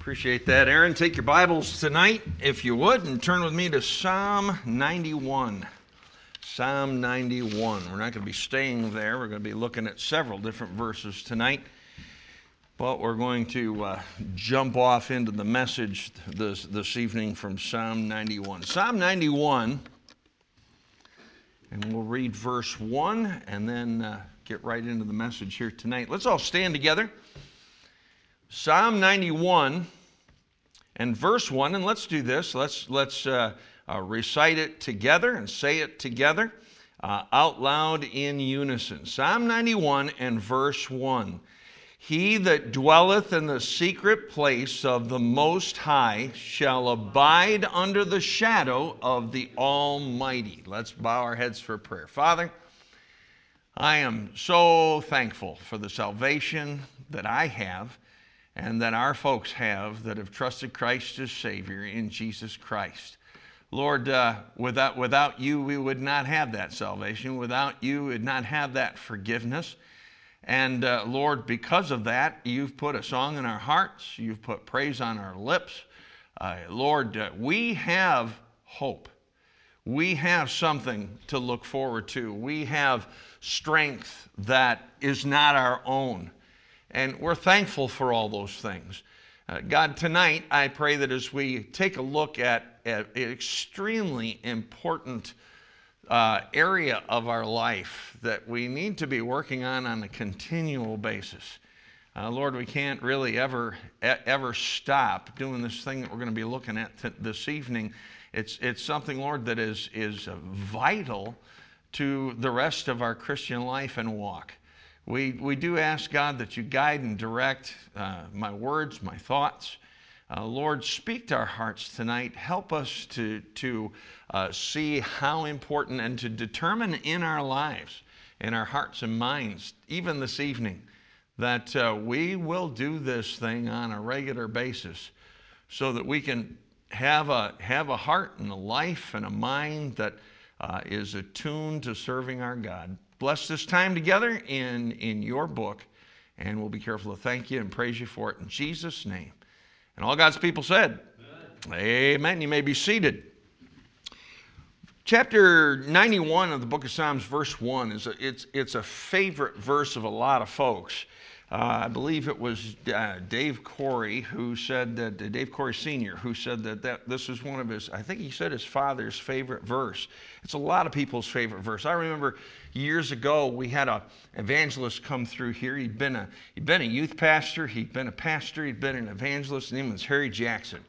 Appreciate that, Aaron. Take your Bibles tonight, if you would, and turn with me to Psalm 91. Psalm 91. We're not going to be staying there. We're going to be looking at several different verses tonight. But we're going to uh, jump off into the message this, this evening from Psalm 91. Psalm 91, and we'll read verse 1 and then uh, get right into the message here tonight. Let's all stand together. Psalm 91 and verse 1, and let's do this. Let's, let's uh, uh, recite it together and say it together uh, out loud in unison. Psalm 91 and verse 1. He that dwelleth in the secret place of the Most High shall abide under the shadow of the Almighty. Let's bow our heads for prayer. Father, I am so thankful for the salvation that I have and that our folks have that have trusted Christ as Savior in Jesus Christ. Lord, uh, without, without you, we would not have that salvation. Without you, we would not have that forgiveness. And uh, Lord, because of that, you've put a song in our hearts, you've put praise on our lips. Uh, Lord, uh, we have hope. We have something to look forward to. We have strength that is not our own. And we're thankful for all those things. Uh, God, tonight, I pray that as we take a look at, an extremely important uh, area of our life that we need to be working on on a continual basis. Uh, Lord, we can't really ever ever stop doing this thing that we're going to be looking at t- this evening. It's it's something, Lord, that is is vital to the rest of our Christian life and walk. We, we do ask, God, that you guide and direct uh, my words, my thoughts. Uh, Lord, speak to our hearts tonight. Help us to, to uh, see how important and to determine in our lives, in our hearts and minds, even this evening, that uh, we will do this thing on a regular basis so that we can have a, have a heart and a life and a mind that uh, is attuned to serving our God bless this time together in, in your book, and we'll be careful to thank you and praise you for it in Jesus' name. And all God's people said, Amen. Amen. You may be seated. Chapter 91 of the book of Psalms, verse 1, is a, it's, it's a favorite verse of a lot of folks. Uh, I believe it was uh, Dave Corey who said that, uh, Dave Corey Sr., who said that, that this is one of his, I think he said his father's favorite verse. It's a lot of people's favorite verse. I remember years ago we had an evangelist come through here. He'd been, a, he'd been a youth pastor, he'd been a pastor, he'd been an evangelist. His name was Harry Jackson.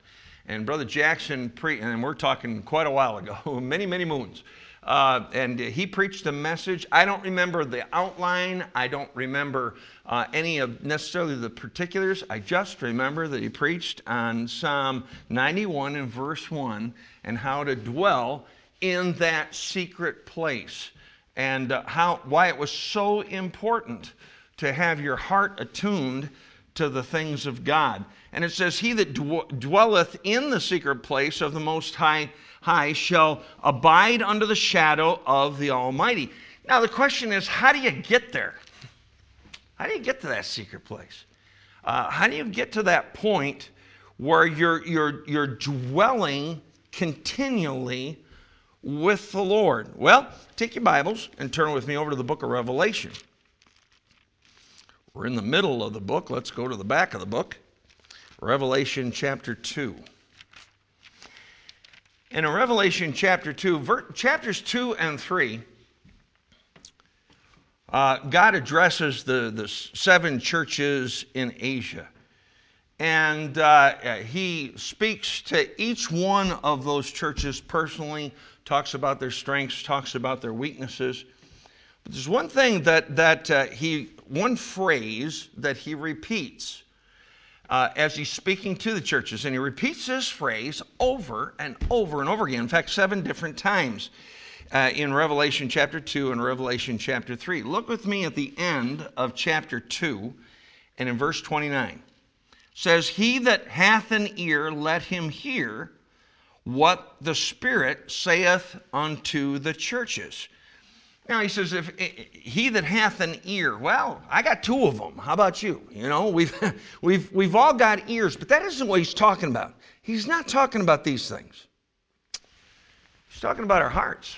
And Brother Jackson, pre- and we're talking quite a while ago, many, many moons. Uh, and he preached a message. I don't remember the outline. I don't remember uh, any of necessarily the particulars. I just remember that he preached on Psalm 91 and verse 1 and how to dwell in that secret place and uh, how, why it was so important to have your heart attuned to the things of God. And it says, He that dwelleth in the secret place of the Most High high shall abide under the shadow of the Almighty. Now, the question is how do you get there? How do you get to that secret place? Uh, how do you get to that point where you're, you're, you're dwelling continually with the Lord? Well, take your Bibles and turn with me over to the book of Revelation. We're in the middle of the book. Let's go to the back of the book. Revelation chapter 2. In Revelation chapter 2, ver- chapters 2 and 3, uh, God addresses the, the seven churches in Asia. And uh, he speaks to each one of those churches personally, talks about their strengths, talks about their weaknesses. But there's one thing that, that uh, he, one phrase that he repeats uh, as he's speaking to the churches. And he repeats this phrase over and over and over again. In fact, seven different times uh, in Revelation chapter 2 and Revelation chapter 3. Look with me at the end of chapter 2 and in verse 29. Says, He that hath an ear, let him hear what the Spirit saith unto the churches. Now he says, if eh, eh, he that hath an ear, well, I got two of them. How about you? You know, we've, we've, we've all got ears, but that isn't what he's talking about. He's not talking about these things. He's talking about our hearts.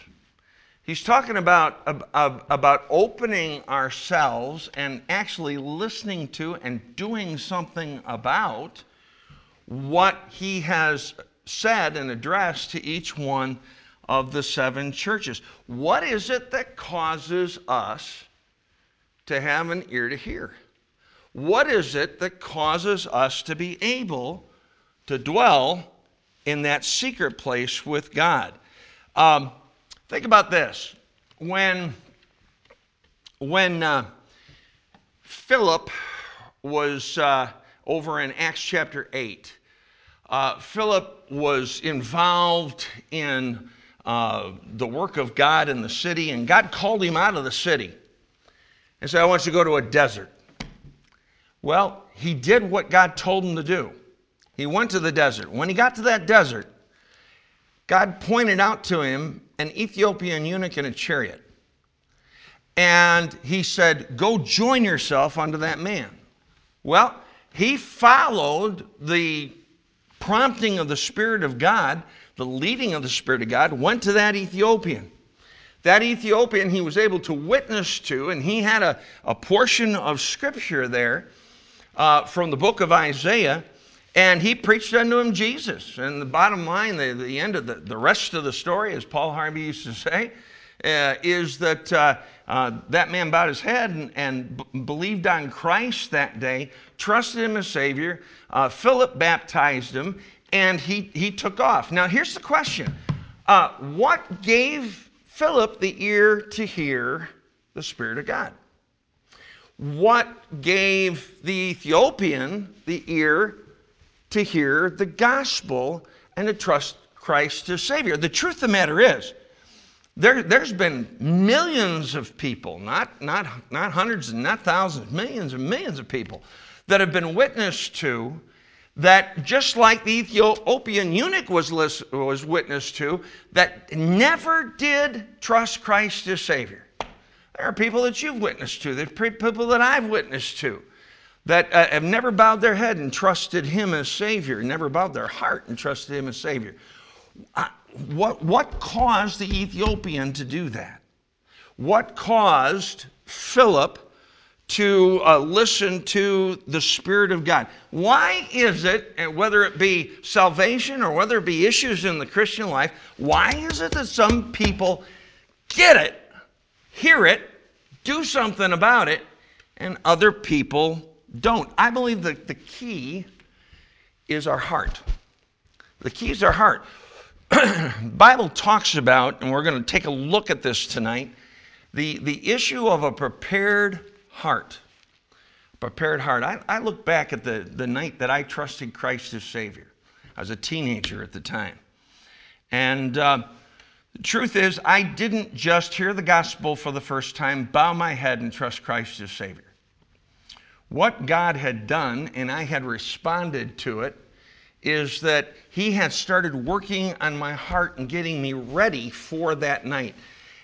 He's talking about, about opening ourselves and actually listening to and doing something about what he has said and addressed to each one of the seven churches. What is it that causes us to have an ear to hear? What is it that causes us to be able to dwell in that secret place with God? Um, think about this. When, when uh, Philip was uh, over in Acts chapter 8, uh, Philip was involved in uh, the work of God in the city, and God called him out of the city and said, I want you to go to a desert. Well, he did what God told him to do. He went to the desert. When he got to that desert, God pointed out to him an Ethiopian eunuch in a chariot. And he said, Go join yourself unto that man. Well, he followed the prompting of the Spirit of God, the leading of the Spirit of God, went to that Ethiopian. That Ethiopian he was able to witness to, and he had a, a portion of scripture there uh, from the book of Isaiah, and he preached unto him Jesus. And the bottom line, the, the end of the, the rest of the story, as Paul Harvey used to say, uh, is that uh, uh, that man bowed his head and, and b- believed on Christ that day, trusted him as Savior. Uh, Philip baptized him, and he, he took off. Now, here's the question uh, What gave Philip the ear to hear the Spirit of God? What gave the Ethiopian the ear to hear the gospel and to trust Christ as Savior? The truth of the matter is, there, has been millions of people, not, not, not hundreds and not thousands, millions and millions of people that have been witnessed to that just like the Ethiopian eunuch was, was witnessed to, that never did trust Christ as Savior. There are people that you've witnessed to, there are people that I've witnessed to, that uh, have never bowed their head and trusted Him as Savior, never bowed their heart and trusted Him as Savior. Uh, what, what caused the Ethiopian to do that? What caused Philip to uh, listen to the Spirit of God? Why is it, whether it be salvation or whether it be issues in the Christian life, why is it that some people get it, hear it, do something about it, and other people don't? I believe that the key is our heart. The key is our heart. Bible talks about, and we're going to take a look at this tonight, the, the issue of a prepared heart. Prepared heart. I, I look back at the, the night that I trusted Christ as Savior. I was a teenager at the time. And uh, the truth is, I didn't just hear the gospel for the first time, bow my head, and trust Christ as Savior. What God had done, and I had responded to it, is that he had started working on my heart and getting me ready for that night.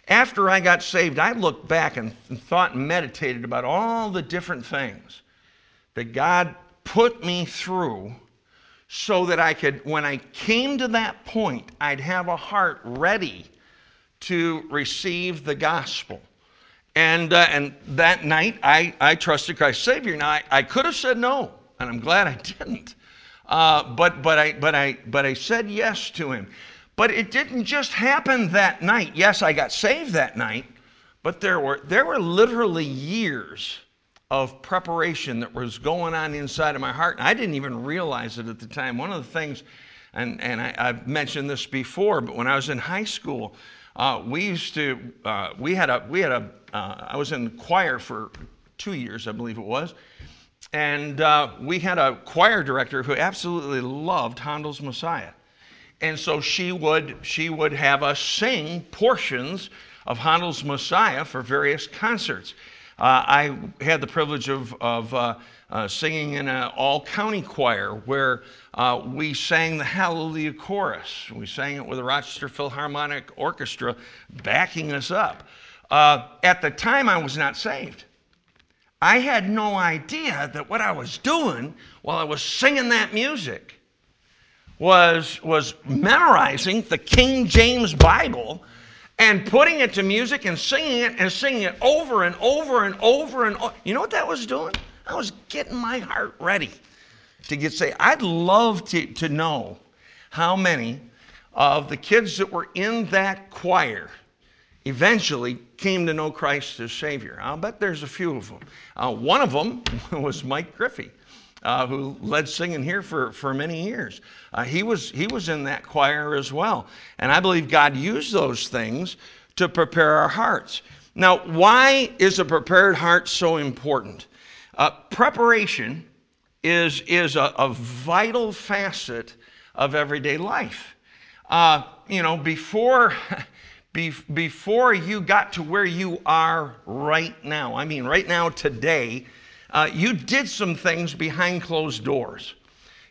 After I got saved, I looked back and thought and meditated about all the different things that God put me through so that I could, when I came to that point, I'd have a heart ready to receive the gospel. And, uh, and that night, I, I trusted Christ Savior. Now, I, I could have said no, and I'm glad I didn't. Uh, but, but, I, but, I, but I said yes to him. But it didn't just happen that night. Yes, I got saved that night, but there were, there were literally years of preparation that was going on inside of my heart. And I didn't even realize it at the time. One of the things, and, and I, have mentioned this before, but when I was in high school, uh, we used to, uh, we had a, we had a, uh, I was in choir for two years, I believe it was. And uh, we had a choir director who absolutely loved Handel's Messiah. And so she would, she would have us sing portions of Handel's Messiah for various concerts. Uh, I had the privilege of, of uh, uh, singing in an all county choir where uh, we sang the Hallelujah Chorus. We sang it with the Rochester Philharmonic Orchestra backing us up. Uh, at the time, I was not saved. I had no idea that what I was doing while I was singing that music was, was memorizing the King James Bible and putting it to music and singing it and singing it over and over and over and over. You know what that was doing? I was getting my heart ready to get saved. I'd love to, to know how many of the kids that were in that choir eventually came to know Christ as Savior. I'll bet there's a few of them. Uh, one of them was Mike Griffey uh, who led singing here for, for many years. Uh, he, was, he was in that choir as well. And I believe God used those things to prepare our hearts. Now, why is a prepared heart so important? Uh, preparation is, is a, a, vital facet of everyday life. Uh, you know, before. before you got to where you are right now, I mean, right now, today, uh, you did some things behind closed doors.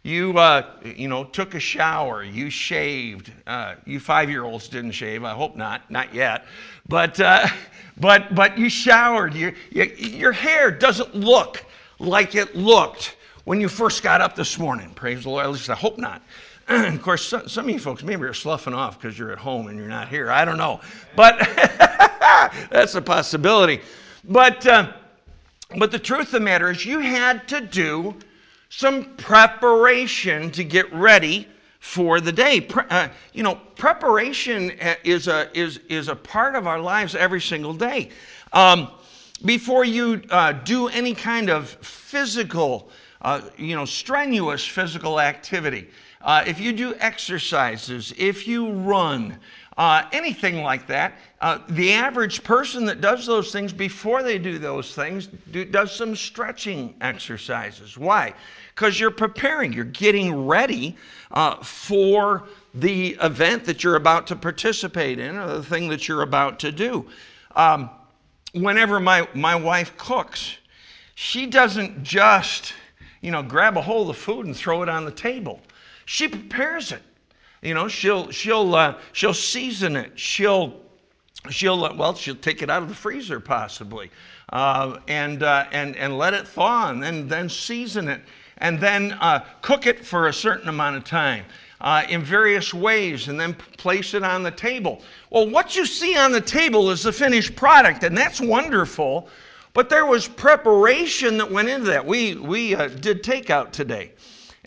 You, uh, you know, took a shower. You shaved. Uh, you five-year-olds didn't shave. I hope not, not yet. But, uh, but, but you showered. Your, your, your hair doesn't look like it looked when you first got up this morning. Praise the Lord. At least I hope not. of course, some, some, of you folks maybe are sloughing off because you're at home and you're not here. I don't know, but that's a possibility. But uh, but the truth of the matter is, you had to do some preparation to get ready for the day. Pre- uh, you know, preparation uh, is a, is, is a part of our lives every single day. Um, before you uh, do any kind of physical, uh, you know, strenuous physical activity, uh, if you do exercises, if you run, uh, anything like that. Uh, the average person that does those things before they do those things do, does some stretching exercises. Why? Because you're preparing, you're getting ready uh, for the event that you're about to participate in or the thing that you're about to do. Um, whenever my, my wife cooks, she doesn't just, you know, grab a hold of food and throw it on the table. She prepares it. You know, she'll she'll uh, she'll season it. She'll she'll uh, well she'll take it out of the freezer possibly, uh, and uh, and and let it thaw, and then then season it, and then uh, cook it for a certain amount of time. Uh, in various ways and then place it on the table. Well, what you see on the table is the finished product, and that's wonderful. But there was preparation that went into that. We, we did takeout today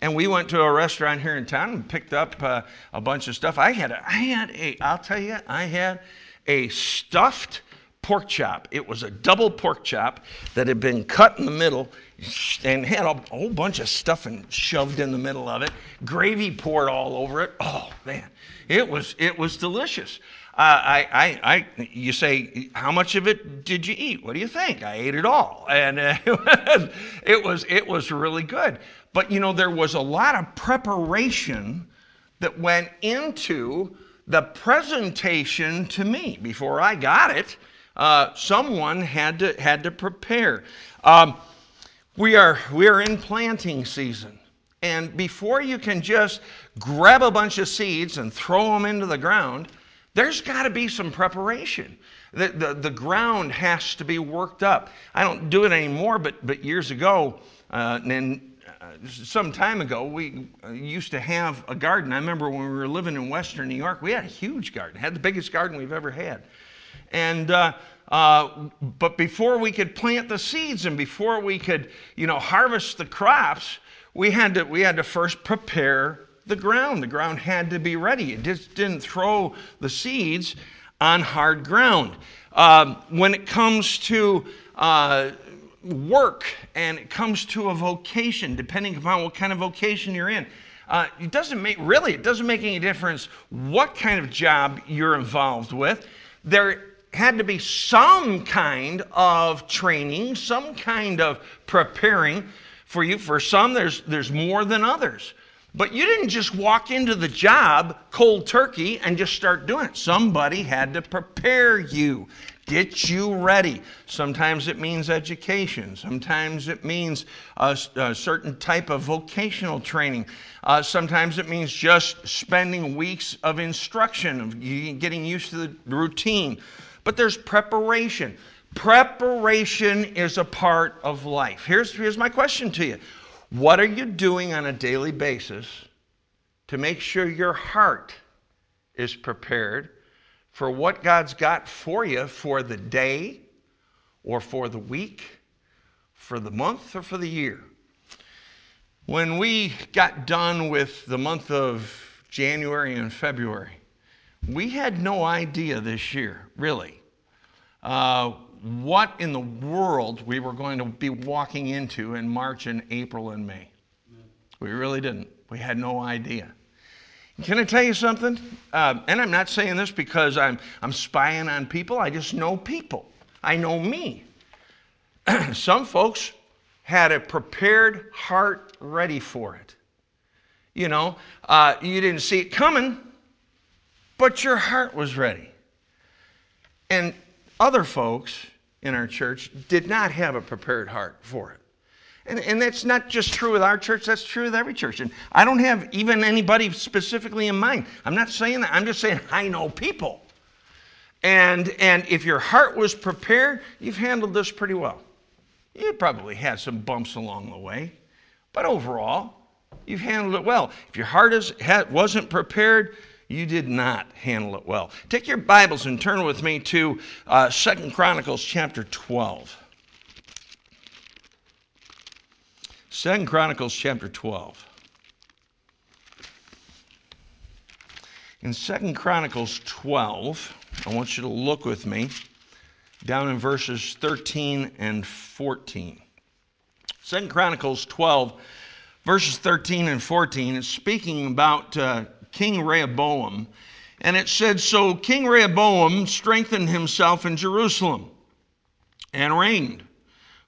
and we went to a restaurant here in town and picked up uh, a bunch of stuff. I had, a, I had a, I'll tell you, I had a stuffed pork chop. It was a double pork chop that had been cut in the middle and had a, whole bunch of stuff and shoved in the middle of it. Gravy poured all over it. Oh man, it was it was delicious. Uh, I, I, I, you say, how much of it did you eat? What do you think? I ate it all, and uh, it was it was really good. But you know, there was a lot of preparation that went into the presentation to me. Before I got it, uh, someone had to, had to prepare. Um, we, are, we are in planting season. And before you can just grab a bunch of seeds and throw them into the ground, there's got to be some preparation. The, the, the, ground has to be worked up. I don't do it anymore, but, but years ago, uh, and some time ago, we uh, used to have a garden. I remember when we were living in Western New York, we had a huge garden, had the biggest garden we've ever had. And uh, uh, but before we could plant the seeds and before we could, you know, harvest the crops, we had to we had to first prepare the ground. The ground had to be ready. It just didn't throw the seeds on hard ground. Um, when it comes to uh, work and it comes to a vocation, depending upon what kind of vocation you're in. Uh, it doesn't make, really, it doesn't make any difference what kind of job you're involved with. There had to be some kind of training, some kind of preparing for you. For some, there's, there's more than others. But you didn't just walk into the job cold turkey and just start doing it. Somebody had to prepare you get you ready. Sometimes it means education. Sometimes it means a, a certain type of vocational training. Uh, sometimes it means just spending weeks of instruction, of getting used to the routine. but there's preparation. Preparation is a part of life. Here's, here's my question to you What are you doing on a daily basis to make sure your heart is prepared for what God's got for you for the day or for the week, for the month, or for the year? When we got done with the month of January and February, we had no idea this year, really, uh, what in the world we were going to be walking into in March and April and May. We really didn't. We had no idea. Can I tell you something? Uh, and I'm not saying this because I'm, I'm spying on people, I just know people. I know me. Some folks had a prepared heart ready for it. You know, uh, you didn't see it coming, but your heart was ready. And other folks in our church did not have a prepared heart for it. And, and that's not just true with our church, that's true with every church. And I don't have even anybody specifically in mind. I'm not saying that, I'm just saying I know people. And, and if your heart was prepared, you've handled this pretty well. You probably had some bumps along the way, but overall, you've handled it well. If your heart is, wasn't prepared, you did not handle it well. Take your Bibles and turn with me to uh, Second Chronicles chapter 12. Second Chronicles chapter 12. In Second Chronicles 12, I want you to look with me down in verses 13 and 14. Second Chronicles 12, verses 13 and 14 is speaking about uh, King Rehoboam. And it said, So King Rehoboam strengthened himself in Jerusalem and reigned.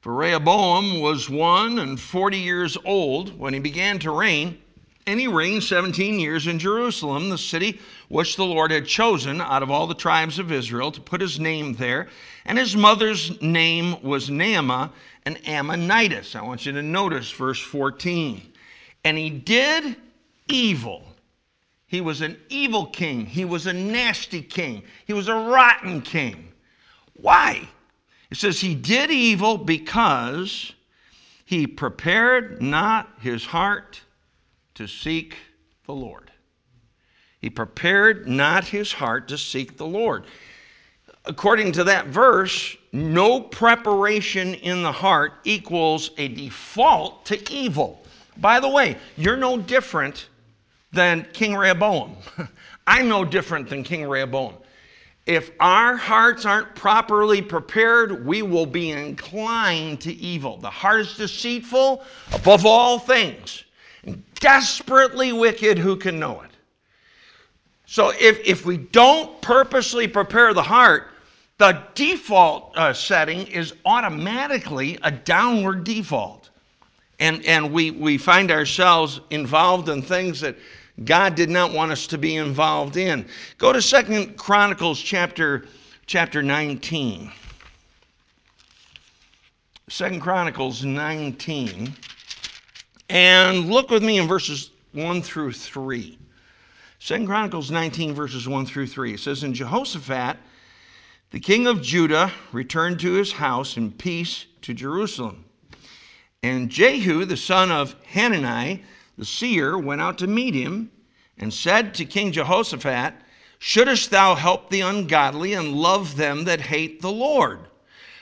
For Rehoboam was one and forty years old when he began to reign, and he reigned 17 years in Jerusalem, the city which the Lord had chosen out of all the tribes of Israel to put his name there. And his mother's name was Naamah, an Ammonitess. I want you to notice verse 14. And he did evil. He was an evil king. He was a nasty king. He was a rotten king. Why? It says he did evil because he prepared not his heart to seek the Lord. He prepared not his heart to seek the Lord. According to that verse, no preparation in the heart equals a default to evil. By the way, you're no different than King Rehoboam. I'm no different than King Rehoboam. If our hearts aren't properly prepared, we will be inclined to evil. The heart is deceitful above all things, desperately wicked, who can know it? So if, if we don't purposely prepare the heart, the default uh, setting is automatically a downward default. And, and we, we find ourselves involved in things that God did not want us to be involved in. Go to Second Chronicles chapter, chapter 19. Second Chronicles 19. And look with me in verses 1 through 3. Second Chronicles 19, verses 1 through 3. It says, And Jehoshaphat, the king of Judah, returned to his house in peace to Jerusalem. And Jehu, the son of Hanani, the seer, went out to meet him and said to King Jehoshaphat, Shouldest thou help the ungodly and love them that hate the Lord?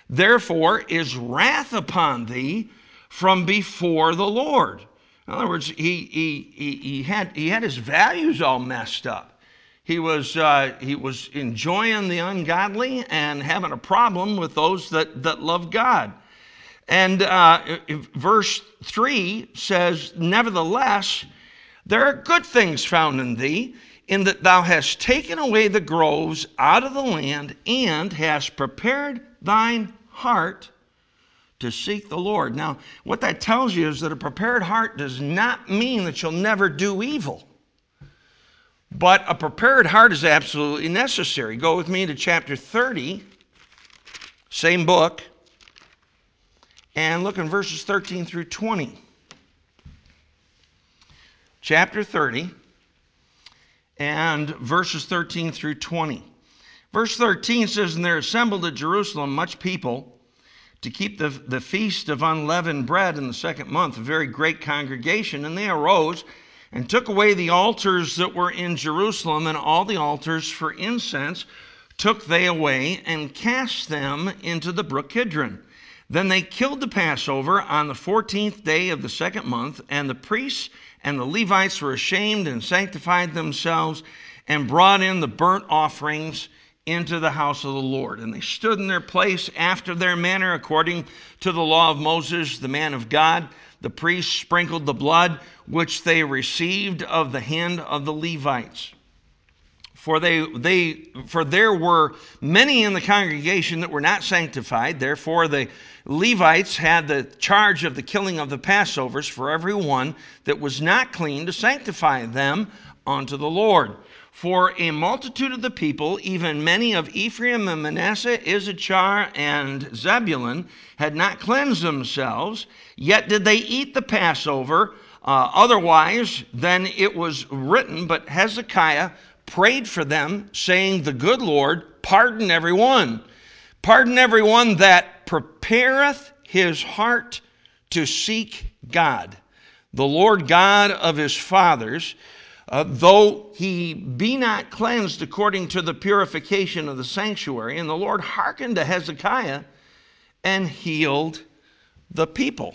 Therefore is wrath upon thee from before the Lord. In other words, he, he, he, he, had, he had his values all messed up. He was, uh, he was enjoying the ungodly and having a problem with those that, that love God. And uh, verse 3 says, Nevertheless, there are good things found in thee, in that thou hast taken away the groves out of the land and hast prepared thine heart to seek the Lord. Now, what that tells you is that a prepared heart does not mean that you'll never do evil. But a prepared heart is absolutely necessary. Go with me to chapter 30, same book, and look in verses 13 through 20. Chapter 30 and verses 13 through 20. Verse 13 says, And there assembled at Jerusalem much people to keep the, the feast of unleavened bread in the second month, a very great congregation. And they arose and took away the altars that were in Jerusalem, and all the altars for incense took they away and cast them into the brook Kidron. Then they killed the Passover on the 14th day of the second month, and the priests and the Levites were ashamed and sanctified themselves and brought in the burnt offerings into the house of the Lord. And they stood in their place after their manner, according to the law of Moses, the man of God. The priests sprinkled the blood which they received of the hand of the Levites. For, they, they, for there were many in the congregation that were not sanctified. Therefore, the Levites had the charge of the killing of the Passovers for every one that was not clean to sanctify them unto the Lord. For a multitude of the people, even many of Ephraim and Manasseh, Issachar and Zebulun, had not cleansed themselves, yet did they eat the Passover. Uh, otherwise, than it was written, but Hezekiah prayed for them, saying, The good Lord, pardon everyone. Pardon everyone that prepareth his heart to seek God, the Lord God of his fathers uh, though he be not cleansed according to the purification of the sanctuary. And the Lord hearkened to Hezekiah and healed the people.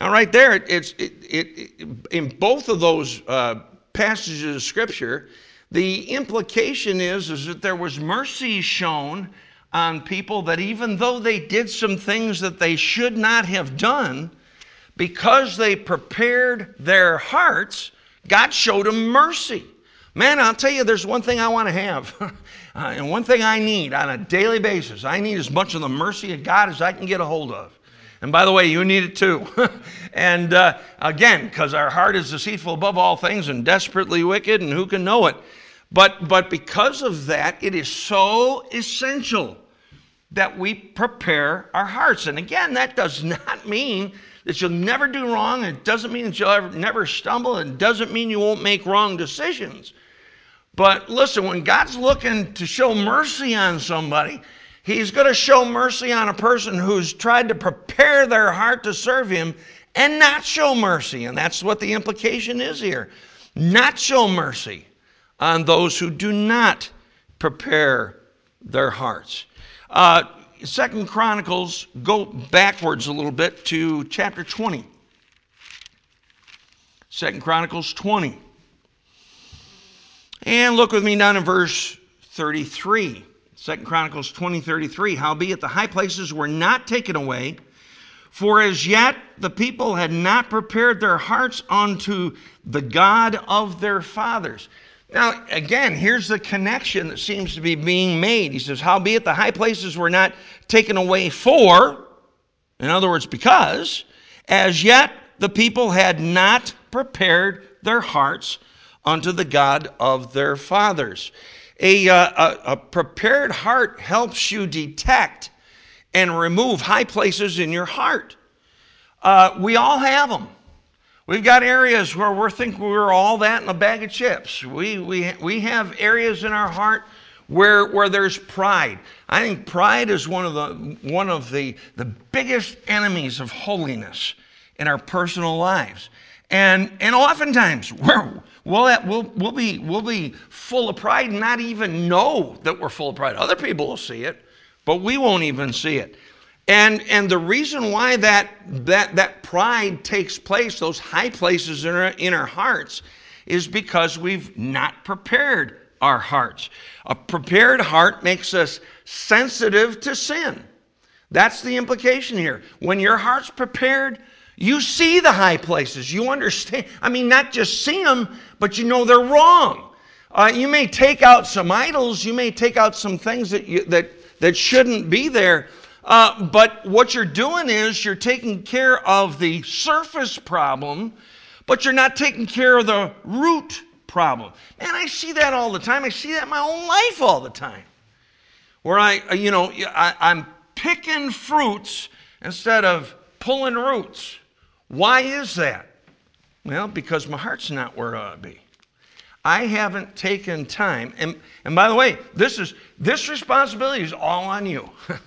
Now, right there, it's it, it, it in both of those uh, passages of Scripture, the implication is, is that there was mercy shown on people that even though they did some things that they should not have done, because they prepared their hearts, God showed them mercy. Man, I'll tell you, there's one thing I want to have, uh, and one thing I need on a daily basis. I need as much of the mercy of God as I can get a hold of. And by the way, you need it too. and uh, again, because our heart is deceitful above all things and desperately wicked, and who can know it? But, but because of that, it is so essential that we prepare our hearts. And again, that does not mean that you'll never do wrong. It doesn't mean that you'll ever, never stumble. It doesn't mean you won't make wrong decisions. But listen, when God's looking to show mercy on somebody, He's going to show mercy on a person who's tried to prepare their heart to serve Him and not show mercy. And that's what the implication is here. Not show mercy on those who do not prepare their hearts. Uh, Second Chronicles, go backwards a little bit to chapter 20. Second Chronicles 20. And look with me down in verse 33. Second Chronicles 20, 33. Howbeit the high places were not taken away, for as yet the people had not prepared their hearts unto the God of their fathers. Now, again, here's the connection that seems to be being made. He says, Howbeit the high places were not taken away for, in other words, because, as yet the people had not prepared their hearts unto the God of their fathers. A, uh, a, a prepared heart helps you detect and remove high places in your heart. Uh, we all have them. We've got areas where we think we're all that in a bag of chips. We, we, we have areas in our heart where, where there's pride. I think pride is one of the, one of the, the biggest enemies of holiness in our personal lives. And, and oftentimes we're, we'll, we'll, we'll, be, we'll be full of pride and not even know that we're full of pride. Other people will see it, but we won't even see it. And, and the reason why that, that, that pride takes place, those high places in our, in our hearts, is because we've not prepared our hearts. A prepared heart makes us sensitive to sin. That's the implication here. When your heart's prepared, you see the high places. You understand. I mean, not just see them, but you know they're wrong. Uh, you may take out some idols. You may take out some things that, you, that, that shouldn't be there. Uh, but what you're doing is you're taking care of the surface problem, but you're not taking care of the root problem. And I see that all the time. I see that in my own life all the time. Where I, uh, you know, I, I'm picking fruits instead of pulling roots. Why is that? Well, because my heart's not where it ought to be. I haven't taken time, and, and by the way, this is this responsibility is all on you.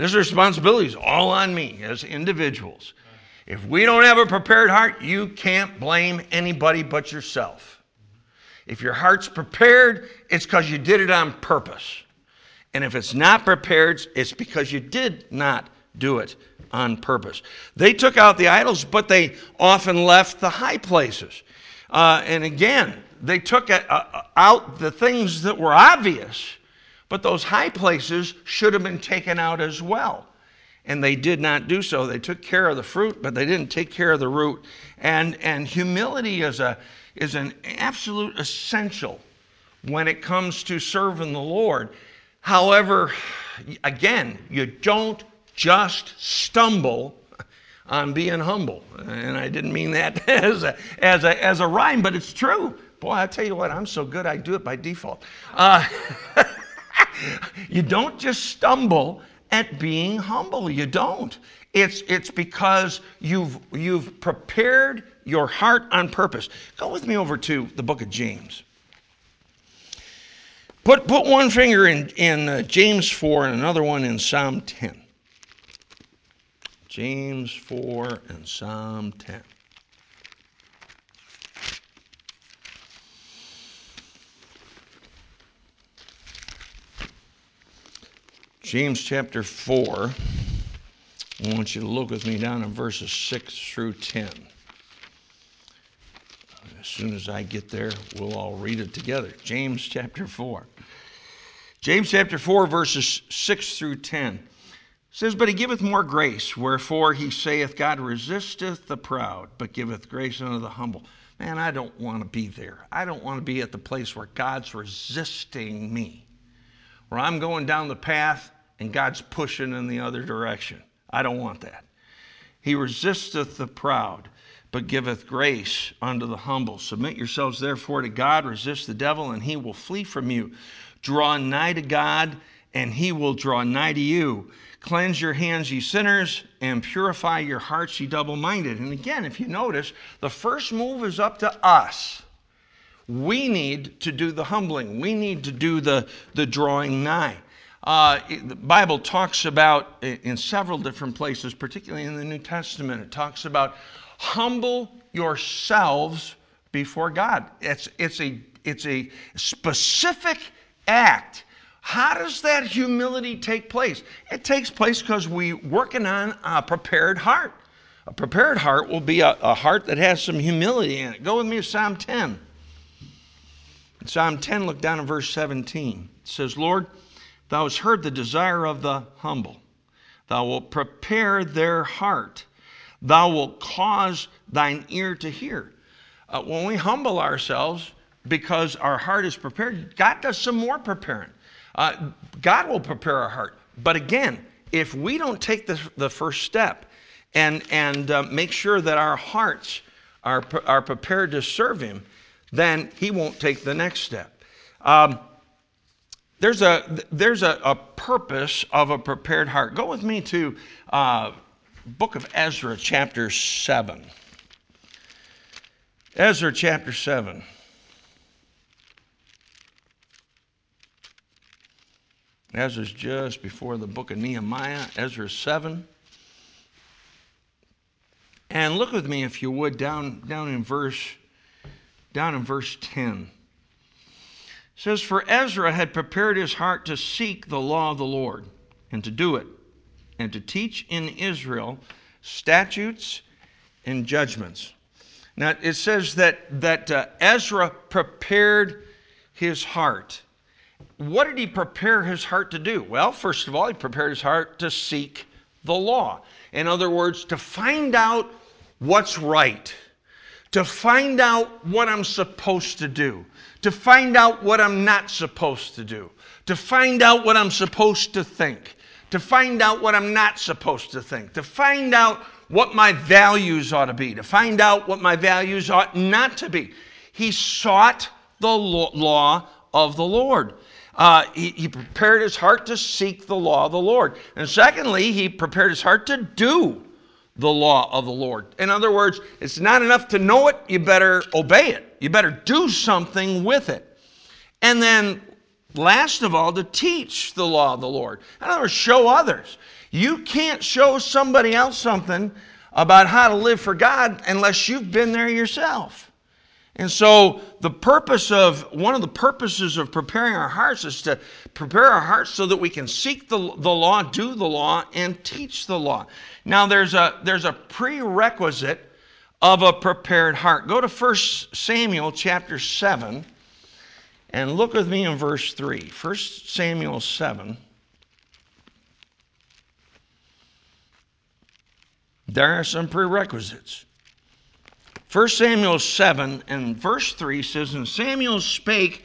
this responsibility is all on me as individuals. If we don't have a prepared heart, you can't blame anybody but yourself. If your heart's prepared, it's because you did it on purpose. And if it's not prepared, it's because you did not do it on purpose. They took out the idols, but they often left the high places. Uh, and again, they took out the things that were obvious, but those high places should have been taken out as well and they did not do so. They took care of the fruit, but they didn't take care of the root. And, and humility is, a, is an absolute essential when it comes to serving the Lord. However, again, you don't just stumble on being humble. And I didn't mean that as a, as a, as a rhyme, but it's true. Boy, I tell you what, I'm so good I do it by default. Uh, you don't just stumble at being humble. You don't. It's, it's because you've, you've prepared your heart on purpose. Go with me over to the book of James. Put, put one finger in, in uh, James 4 and another one in Psalm 10. James 4 and Psalm 10. James chapter 4. I want you to look with me down in verses 6 through 10. As soon as I get there, we'll all read it together. James chapter 4. James chapter 4, verses 6 through 10 says, But he giveth more grace, wherefore he saith, God resisteth the proud, but giveth grace unto the humble. Man, I don't want to be there. I don't want to be at the place where God's resisting me, where I'm going down the path and God's pushing in the other direction. I don't want that. He resisteth the proud, but giveth grace unto the humble. Submit yourselves therefore to God, resist the devil, and he will flee from you. Draw nigh to God, and he will draw nigh to you. Cleanse your hands, ye sinners, and purify your hearts, ye double minded. And again, if you notice, the first move is up to us. We need to do the humbling, we need to do the, the drawing nigh. Uh, the Bible talks about in several different places, particularly in the New Testament, it talks about humble yourselves before God. It's, it's, a, it's a specific act. How does that humility take place? It takes place because we're working on a prepared heart. A prepared heart will be a, a heart that has some humility in it. Go with me to Psalm 10. In Psalm 10, look down at verse 17. It says, Lord, Thou hast heard the desire of the humble. Thou wilt prepare their heart. Thou wilt cause thine ear to hear. Uh, when we humble ourselves because our heart is prepared, God does some more preparing. Uh, God will prepare our heart. But again, if we don't take the, the first step and, and uh, make sure that our hearts are, are prepared to serve Him, then He won't take the next step. Um, there's a, there's a, a purpose of a prepared heart. Go with me to uh, book of Ezra, chapter 7. Ezra chapter 7. Ezra's just before the book of Nehemiah, Ezra 7. And look with me, if you would, down, down in verse down in verse 10 says, For Ezra had prepared his heart to seek the law of the Lord and to do it, and to teach in Israel statutes and judgments. Now it says that, that uh, Ezra prepared his heart. What did he prepare his heart to do? Well, first of all, he prepared his heart to seek the law. In other words, to find out what's right, to find out what I'm supposed to do to find out what I'm not supposed to do, to find out what I'm supposed to think, to find out what I'm not supposed to think, to find out what my values ought to be, to find out what my values ought not to be. He sought the law of the Lord. Uh, he, he prepared his heart to seek the law of the Lord. And secondly, he prepared his heart to do the law of the Lord. In other words, it's not enough to know it, you better obey it. You better do something with it. And then, last of all, to teach the law of the Lord. In other words, show others. You can't show somebody else something about how to live for God unless you've been there yourself. And so, the purpose of one of the purposes of preparing our hearts is to prepare our hearts so that we can seek the, the law, do the law, and teach the law. Now, there's a, there's a prerequisite of a prepared heart. Go to 1 Samuel chapter 7 and look with me in verse 3. 1 Samuel 7. There are some prerequisites. 1 Samuel 7 and verse 3 says, And Samuel spake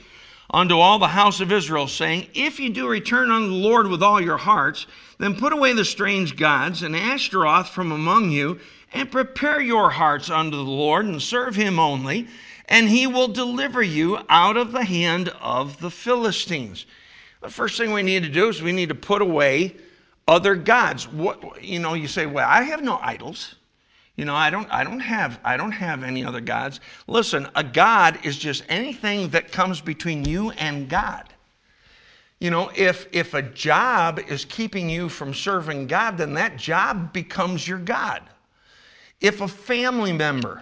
unto all the house of Israel, saying, If you do return unto the Lord with all your hearts, then put away the strange gods and Ashtaroth from among you, and prepare your hearts unto the Lord, and serve him only, and he will deliver you out of the hand of the Philistines. The first thing we need to do is we need to put away other gods. What, you know, you say, Well, I have no idols. You know, I don't, I don't have, I don't have any other gods. Listen, a God is just anything that comes between you and God. You know, if if a job is keeping you from serving God, then that job becomes your God. If a family member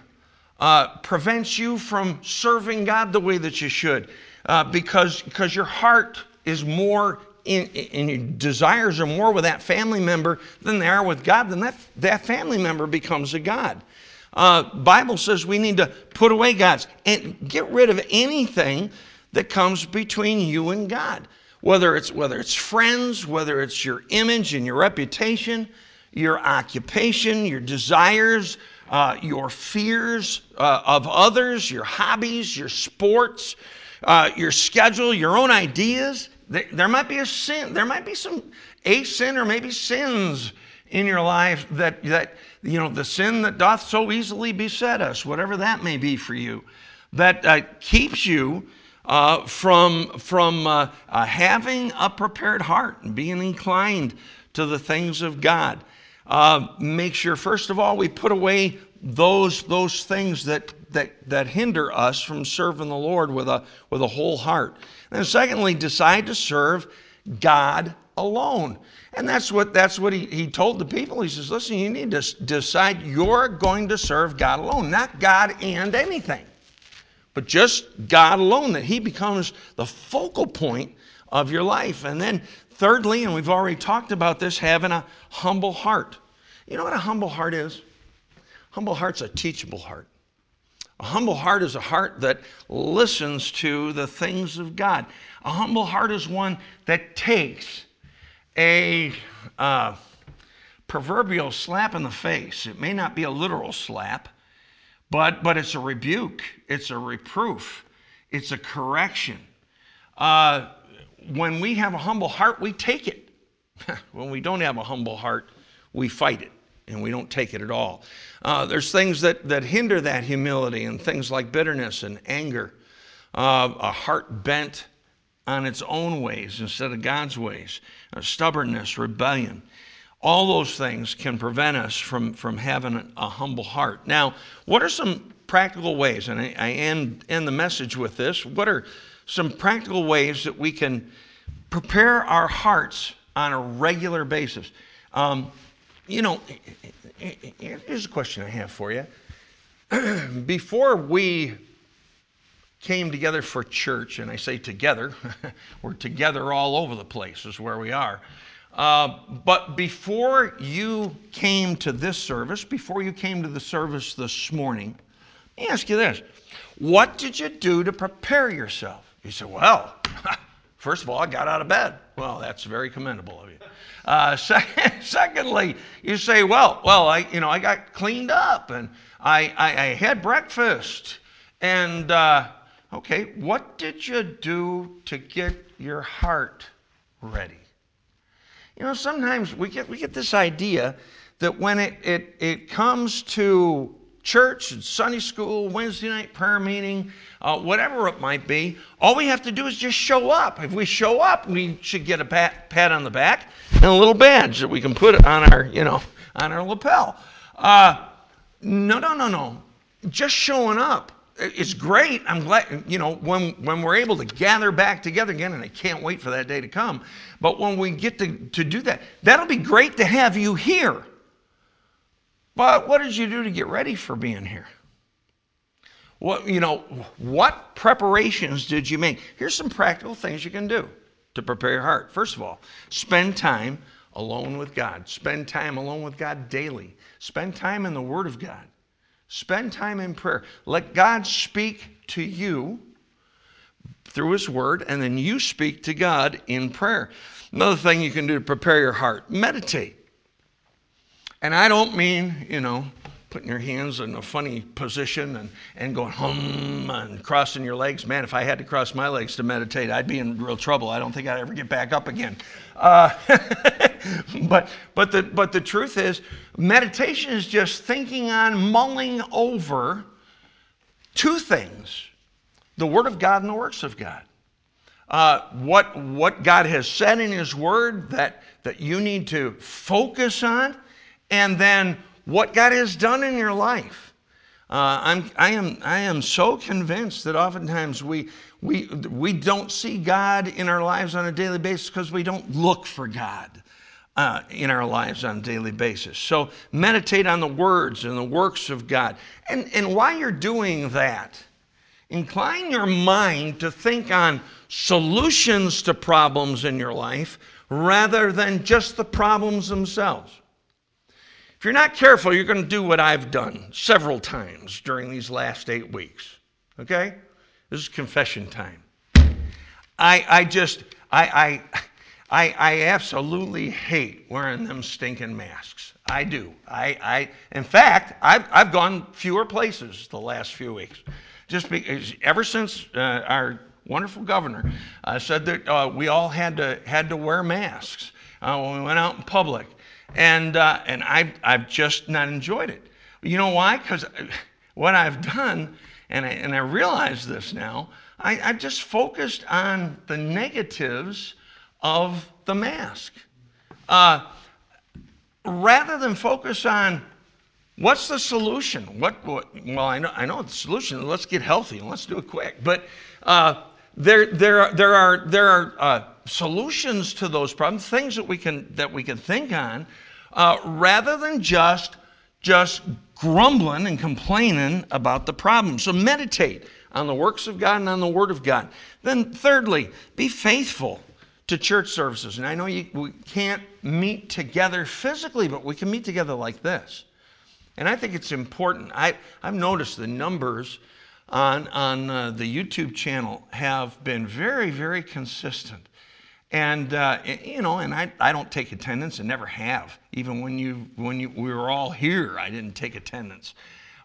uh, prevents you from serving God the way that you should, uh, because because your heart is more in, in, your desires are more with that family member than they are with God, then that, that family member becomes a God. Uh, Bible says we need to put away gods and get rid of anything that comes between you and God. Whether it's whether it's friends, whether it's your image and your reputation, your occupation, your desires, uh, your fears uh, of others, your hobbies, your sports, uh, your schedule, your own ideas. There might be a sin, there might be some a sin or maybe sins in your life that, that you know, the sin that doth so easily beset us, whatever that may be for you, that uh, keeps you uh, from, from uh, uh having a prepared heart and being inclined to the things of God. Uh, make sure, first of all, we put away those, those things that, that, that hinder us from serving the Lord with a, with a whole heart. And secondly, decide to serve God alone. And that's what, that's what he, he told the people. He says, listen, you need to decide you're going to serve God alone, not God and anything, but just God alone, that he becomes the focal point of your life. And then thirdly, and we've already talked about this, having a humble heart. You know what a humble heart is? Humble heart's a teachable heart. A humble heart is a heart that listens to the things of God. A humble heart is one that takes a uh, proverbial slap in the face. It may not be a literal slap, but, but it's a rebuke, it's a reproof, it's a correction. Uh, when we have a humble heart, we take it. when we don't have a humble heart, we fight it and we don't take it at all. Uh, there's things that, that hinder that humility, and things like bitterness and anger, uh, a heart bent on its own ways instead of God's ways, uh, stubbornness, rebellion. All those things can prevent us from, from having a humble heart. Now, what are some practical ways? And I, I end, end the message with this. What are some practical ways that we can prepare our hearts on a regular basis? Um, you know, here's a question I have for you. Before we came together for church, and I say together, we're together all over the place, is where we are. Uh, but before you came to this service, before you came to the service this morning, let me ask you this What did you do to prepare yourself? You said, Well, first of all, I got out of bed. Well, that's very commendable of you. Uh, secondly, you say, well, well, I, you know, I got cleaned up and I, I, I had breakfast. And, uh, okay, what did you do to get your heart ready? You know, sometimes we get, we get this idea that when it, it, it comes to church, and Sunday school, Wednesday night prayer meeting, uh, whatever it might be, all we have to do is just show up. If we show up, we should get a pat, pat on the back and a little badge that we can put on our, you know, on our lapel. Uh, no, no, no, no. Just showing up. It's great. I'm glad, you know, when, when we're able to gather back together again, and I can't wait for that day to come. But when we get to, to do that, that'll be great to have you here. But what did you do to get ready for being here? What, you know, what preparations did you make? Here's some practical things you can do to prepare your heart. First of all, spend time alone with God. Spend time alone with God daily. Spend time in the Word of God. Spend time in prayer. Let God speak to you through His Word, and then you speak to God in prayer. Another thing you can do to prepare your heart meditate. And I don't mean, you know, putting your hands in a funny position and, and going hum and crossing your legs. Man, if I had to cross my legs to meditate, I'd be in real trouble. I don't think I'd ever get back up again. Uh, but, but, the, but the truth is, meditation is just thinking on, mulling over two things the Word of God and the works of God. Uh, what, what God has said in His Word that, that you need to focus on, and then what God has done in your life. Uh, I'm, I, am, I am so convinced that oftentimes we, we, we don't see God in our lives on a daily basis because we don't look for God uh, in our lives on a daily basis. So meditate on the words and the works of God. And, and while you're doing that, incline your mind to think on solutions to problems in your life rather than just the problems themselves. If you're not careful, you're going to do what I've done several times during these last eight weeks. Okay? This is confession time. I, I just, I, I, I, I absolutely hate wearing them stinking masks. I do. I, I, in fact, I've, I've gone fewer places the last few weeks. Just because, ever since uh, our wonderful governor uh, said that uh, we all had to, had to wear masks uh, when we went out in public and uh, and I've I've just not enjoyed it. You know why? Because what I've done, and I and I realize this now, I, I've just focused on the negatives of the mask, uh, rather than focus on what's the solution. What, what well I know I know the solution. Let's get healthy and let's do it quick. But uh, there there are, there are there are uh, solutions to those problems, things that we can that we can think on, uh, rather than just just grumbling and complaining about the problem. So meditate on the works of God and on the Word of God. Then, thirdly, be faithful to church services. And I know you, we can't meet together physically, but we can meet together like this. And I think it's important. I, I've noticed the numbers on, on uh, the YouTube channel have been very, very consistent. And, uh, you know, and I, I don't take attendance and never have. Even when, you, when you, we were all here, I didn't take attendance.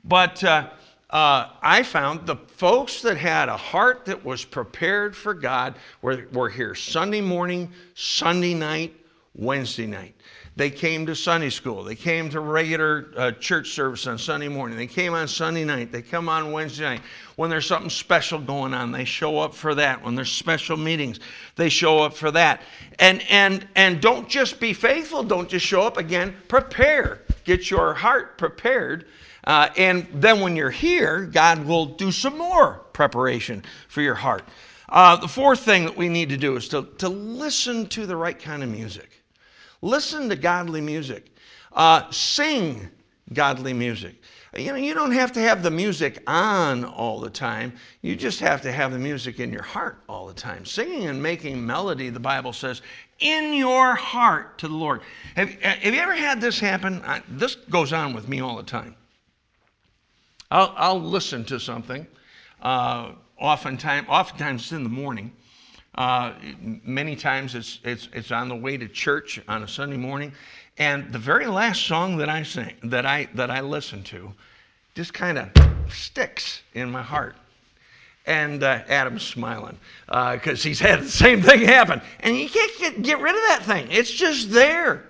But uh, uh, I found the folks that had a heart that was prepared for God were, were here Sunday morning, Sunday night, Wednesday night. They came to Sunday school. They came to regular uh, church service on Sunday morning. They came on Sunday night. They come on Wednesday night. When there's something special going on, they show up for that. When there's special meetings, they show up for that. And and and don't just be faithful. Don't just show up again. Prepare. Get your heart prepared. Uh, and then when you're here, God will do some more preparation for your heart. Uh, the fourth thing that we need to do is to, to listen to the right kind of music. Listen to godly music. Uh, sing godly music. You know, you don't have to have the music on all the time. You just have to have the music in your heart all the time. Singing and making melody, the Bible says, in your heart to the Lord. Have, have you ever had this happen? I, this goes on with me all the time. I'll, I'll listen to something. Uh, oftentimes, oftentimes in the morning. Uh, many times it's, it's, it's on the way to church on a Sunday morning. And the very last song that I sing, that I, that I listen to, just kind of sticks in my heart. And uh, Adam's smiling because uh, he's had the same thing happen. And you can't get, get rid of that thing, it's just there.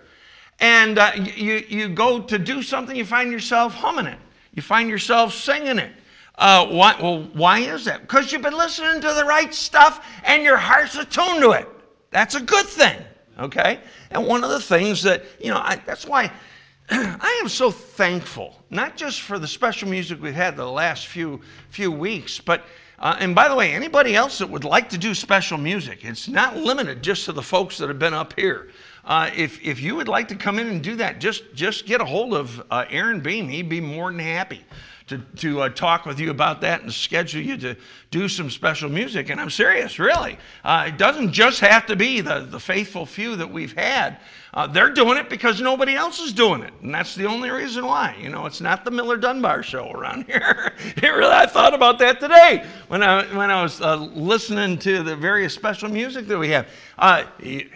And uh, you, you go to do something, you find yourself humming it, you find yourself singing it. Uh, why, well, why is that? Because you've been listening to the right stuff and your heart's attuned to it. That's a good thing, okay? And one of the things that, you know, I, that's why I am so thankful, not just for the special music we've had the last few few weeks, but uh, and by the way, anybody else that would like to do special music, it's not limited just to the folks that have been up here. Uh, if, if you would like to come in and do that, just, just get a hold of uh, Aaron Beam. He'd be more than happy to, to uh, talk with you about that and schedule you to do some special music. And I'm serious, really. Uh, it doesn't just have to be the, the faithful few that we've had. Uh, they're doing it because nobody else is doing it. And that's the only reason why. You know, it's not the Miller Dunbar show around here. really, I thought about that today when I, when I was uh, listening to the various special music that we have. Uh,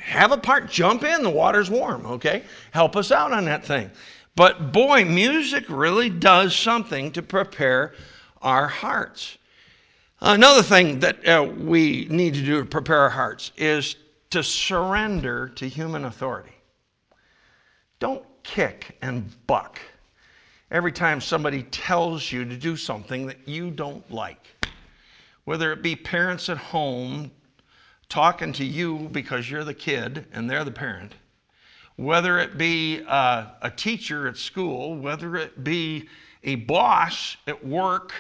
have a part, jump in, the water's warm, okay? Help us out on that thing. But boy, music really does something to prepare our hearts. Another thing that uh, we need to do to prepare our hearts is to surrender to human authority. Don't kick and buck every time somebody tells you to do something that you don't like. Whether it be parents at home talking to you because you're the kid and they're the parent, whether it be uh, a teacher at school, whether it be a boss at work,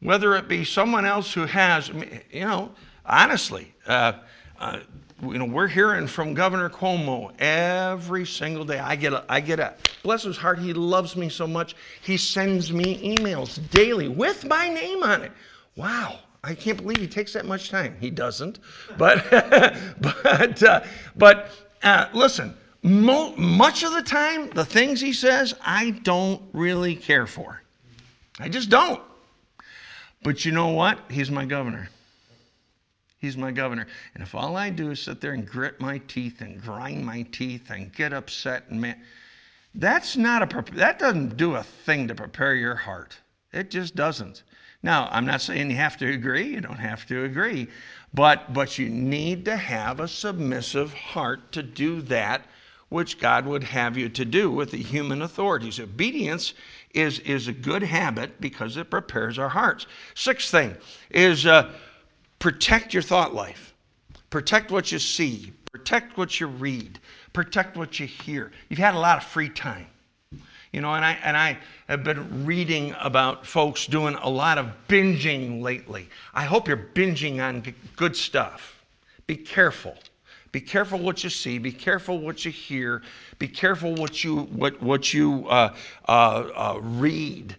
whether it be someone else who has, you know, honestly, uh, uh, you know, we're hearing from Governor Cuomo every single day. I get a, I get a, bless his heart, he loves me so much. He sends me emails daily with my name on it. Wow, I can't believe he takes that much time. He doesn't, but, but, uh, but uh, listen, Mo- much of the time, the things he says, I don't really care for. I just don't. But you know what? He's my governor. He's my governor. And if all I do is sit there and grit my teeth and grind my teeth and get upset and man, that's not a that doesn't do a thing to prepare your heart. It just doesn't. Now, I'm not saying you have to agree, you don't have to agree, but but you need to have a submissive heart to do that which God would have you to do with the human authorities. Obedience is, is a good habit because it prepares our hearts. Sixth thing is uh, protect your thought life, protect what you see, protect what you read, protect what you hear. You've had a lot of free time. You know, and I, and I have been reading about folks doing a lot of binging lately. I hope you're binging on good stuff. Be careful. Be careful what you see. Be careful what you hear. Be careful what you what what you uh, uh, uh, read.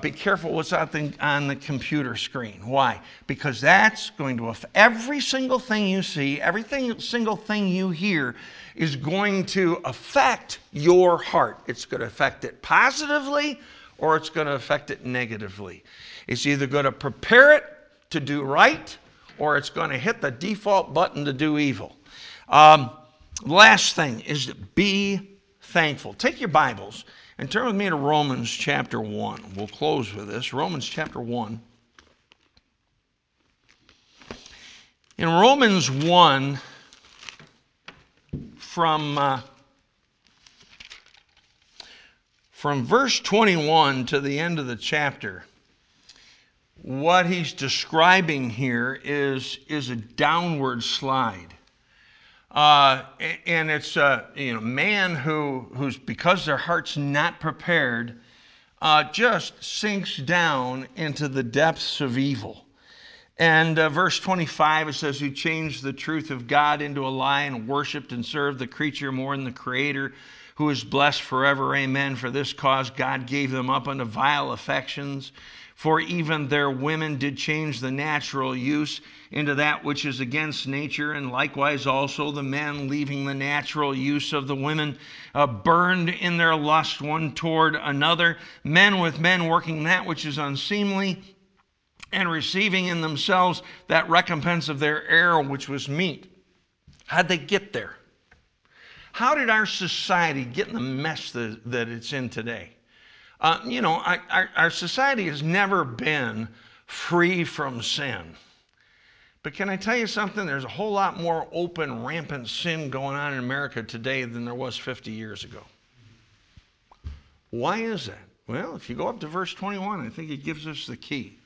be careful what's on the, on the computer screen. Why? Because that's going to affect every single thing you see, every single thing you hear is going to affect your heart. It's going to affect it positively or it's going to affect it negatively. It's either going to prepare it to do right or it's going to hit the default button to do evil. Um, last thing is to be thankful. Take your Bibles and turn with me to Romans chapter 1. We'll close with this. Romans chapter 1. In Romans 1, from, uh, from verse 21 to the end of the chapter, what he's describing here is, is a downward slide. Uh, and it's uh, you know man who who's because their heart's not prepared uh, just sinks down into the depths of evil. And uh, verse 25 it says, "Who changed the truth of God into a lie and worshipped and served the creature more than the Creator." Who is blessed forever, amen. For this cause God gave them up unto vile affections. For even their women did change the natural use into that which is against nature, and likewise also the men, leaving the natural use of the women, uh, burned in their lust one toward another, men with men working that which is unseemly, and receiving in themselves that recompense of their error which was meet. How'd they get there? How did our society get in the mess that it's in today? Uh, you know, our, our society has never been free from sin. But can I tell you something? There's a whole lot more open, rampant sin going on in America today than there was 50 years ago. Why is that? Well, if you go up to verse 21, I think it gives us the key.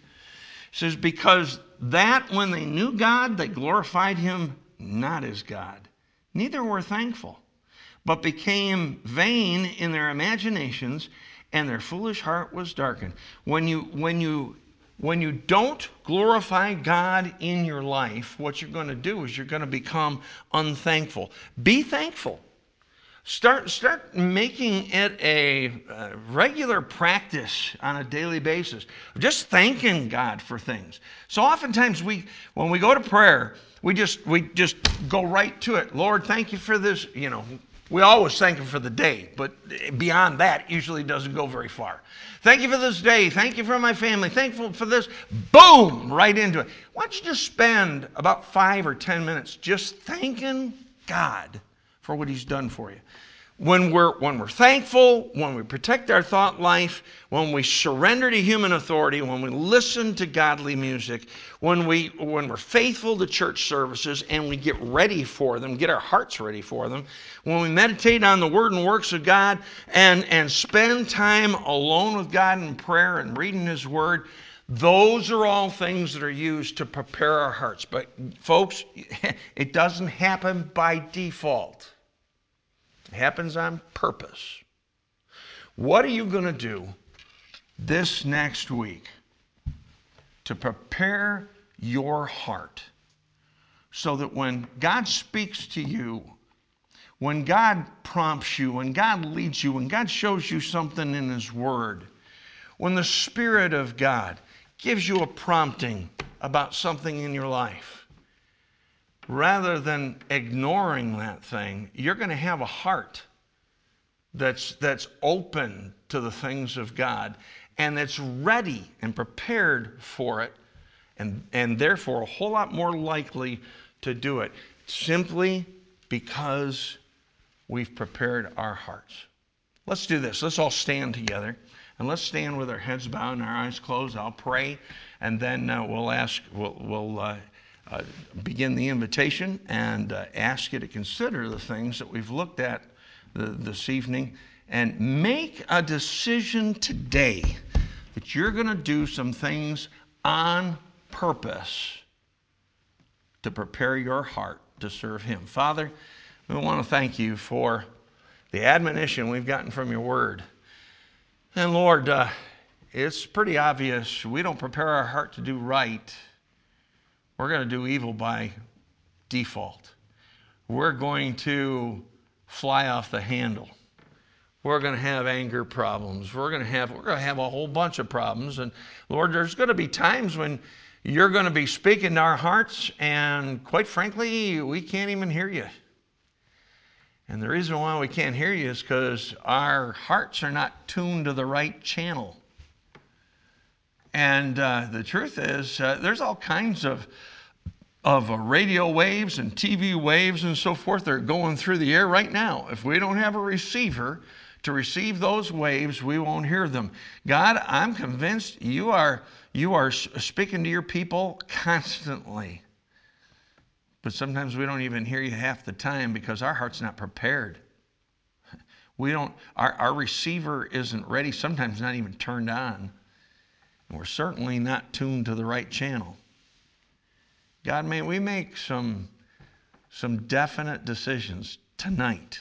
It says, Because that when they knew God, they glorified him not as God, neither were thankful but became vain in their imaginations, and their foolish heart was darkened. When you, when you, when you don't glorify God in your life, what you're going to do is you're going to become unthankful. Be thankful. Start, start making it a, regular practice on a daily basis. Just thanking God for things. So oftentimes we, when we go to prayer, we just we just go right to it. Lord, thank you for this. You know, we always thank Him for the day, but beyond that, usually doesn't go very far. Thank you for this day. Thank you for my family. Thankful for this. Boom, right into it. Why don't you just spend about five or ten minutes just thanking God for what He's done for you? When we're, when we're thankful, when we protect our thought life, when we surrender to human authority, when we listen to godly music, when, we, when we're faithful to church services and we get ready for them, get our hearts ready for them, when we meditate on the word and works of God and, and spend time alone with God in prayer and reading His word, those are all things that are used to prepare our hearts. But, folks, it doesn't happen by default. It happens on purpose. What are you going to do this next week to prepare your heart so that when God speaks to you, when God prompts you, when God leads you, when God shows you something in His Word, when the Spirit of God gives you a prompting about something in your life, rather than ignoring that thing, you're going to have a heart that's, that's open to the things of God and that's ready and prepared for it, and, and therefore a whole lot more likely to do it simply because we've prepared our hearts. Let's do this. Let's all stand together. And let's stand with our heads bowed and our eyes closed. I'll pray, and then uh, we'll ask, we'll, we'll uh, begin the invitation and uh, ask you to consider the things that we've looked at the, this evening and make a decision today that you're going to do some things on purpose to prepare your heart to serve Him. Father, we want to thank you for the admonition we've gotten from your word. And Lord, uh, it's pretty obvious we don't prepare our heart to do right we're going to do evil by default. We're going to fly off the handle. We're going to have anger problems. We're going to have we're going to have a whole bunch of problems and Lord there's going to be times when you're going to be speaking to our hearts and quite frankly we can't even hear you. And the reason why we can't hear you is because our hearts are not tuned to the right channel. And uh, the truth is, uh, there's all kinds of of uh, radio waves and TV waves and so forth that are going through the air right now. If we don't have a receiver to receive those waves, we won't hear them. God, I'm convinced you are you are speaking to your people constantly. But sometimes we don't even hear you half the time because our heart's not prepared. We don't our, our receiver isn't ready, sometimes not even turned on. We're certainly not tuned to the right channel. God, may we make some, some definite decisions tonight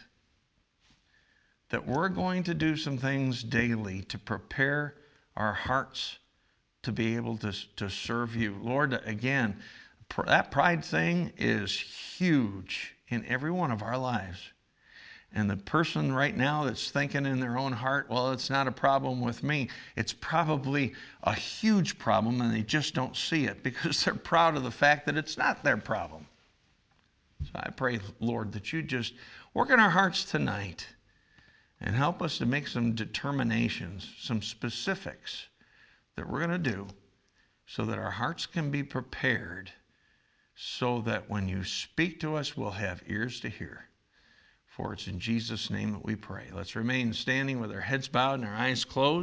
that we're going to do some things daily to prepare our hearts to be able to, to serve you. Lord, again, that pride thing is huge in every one of our lives. And the person right now that's thinking in their own heart, well, it's not a problem with me, it's probably a huge problem and they just don't see it because they're proud of the fact that it's not their problem. So I pray, Lord, that you just work in our hearts tonight and help us to make some determinations, some specifics that we're going to do so that our hearts can be prepared so that when you speak to us, we'll have ears to hear. For it's in Jesus' name that we pray. Let's remain standing with our heads bowed and our eyes closed.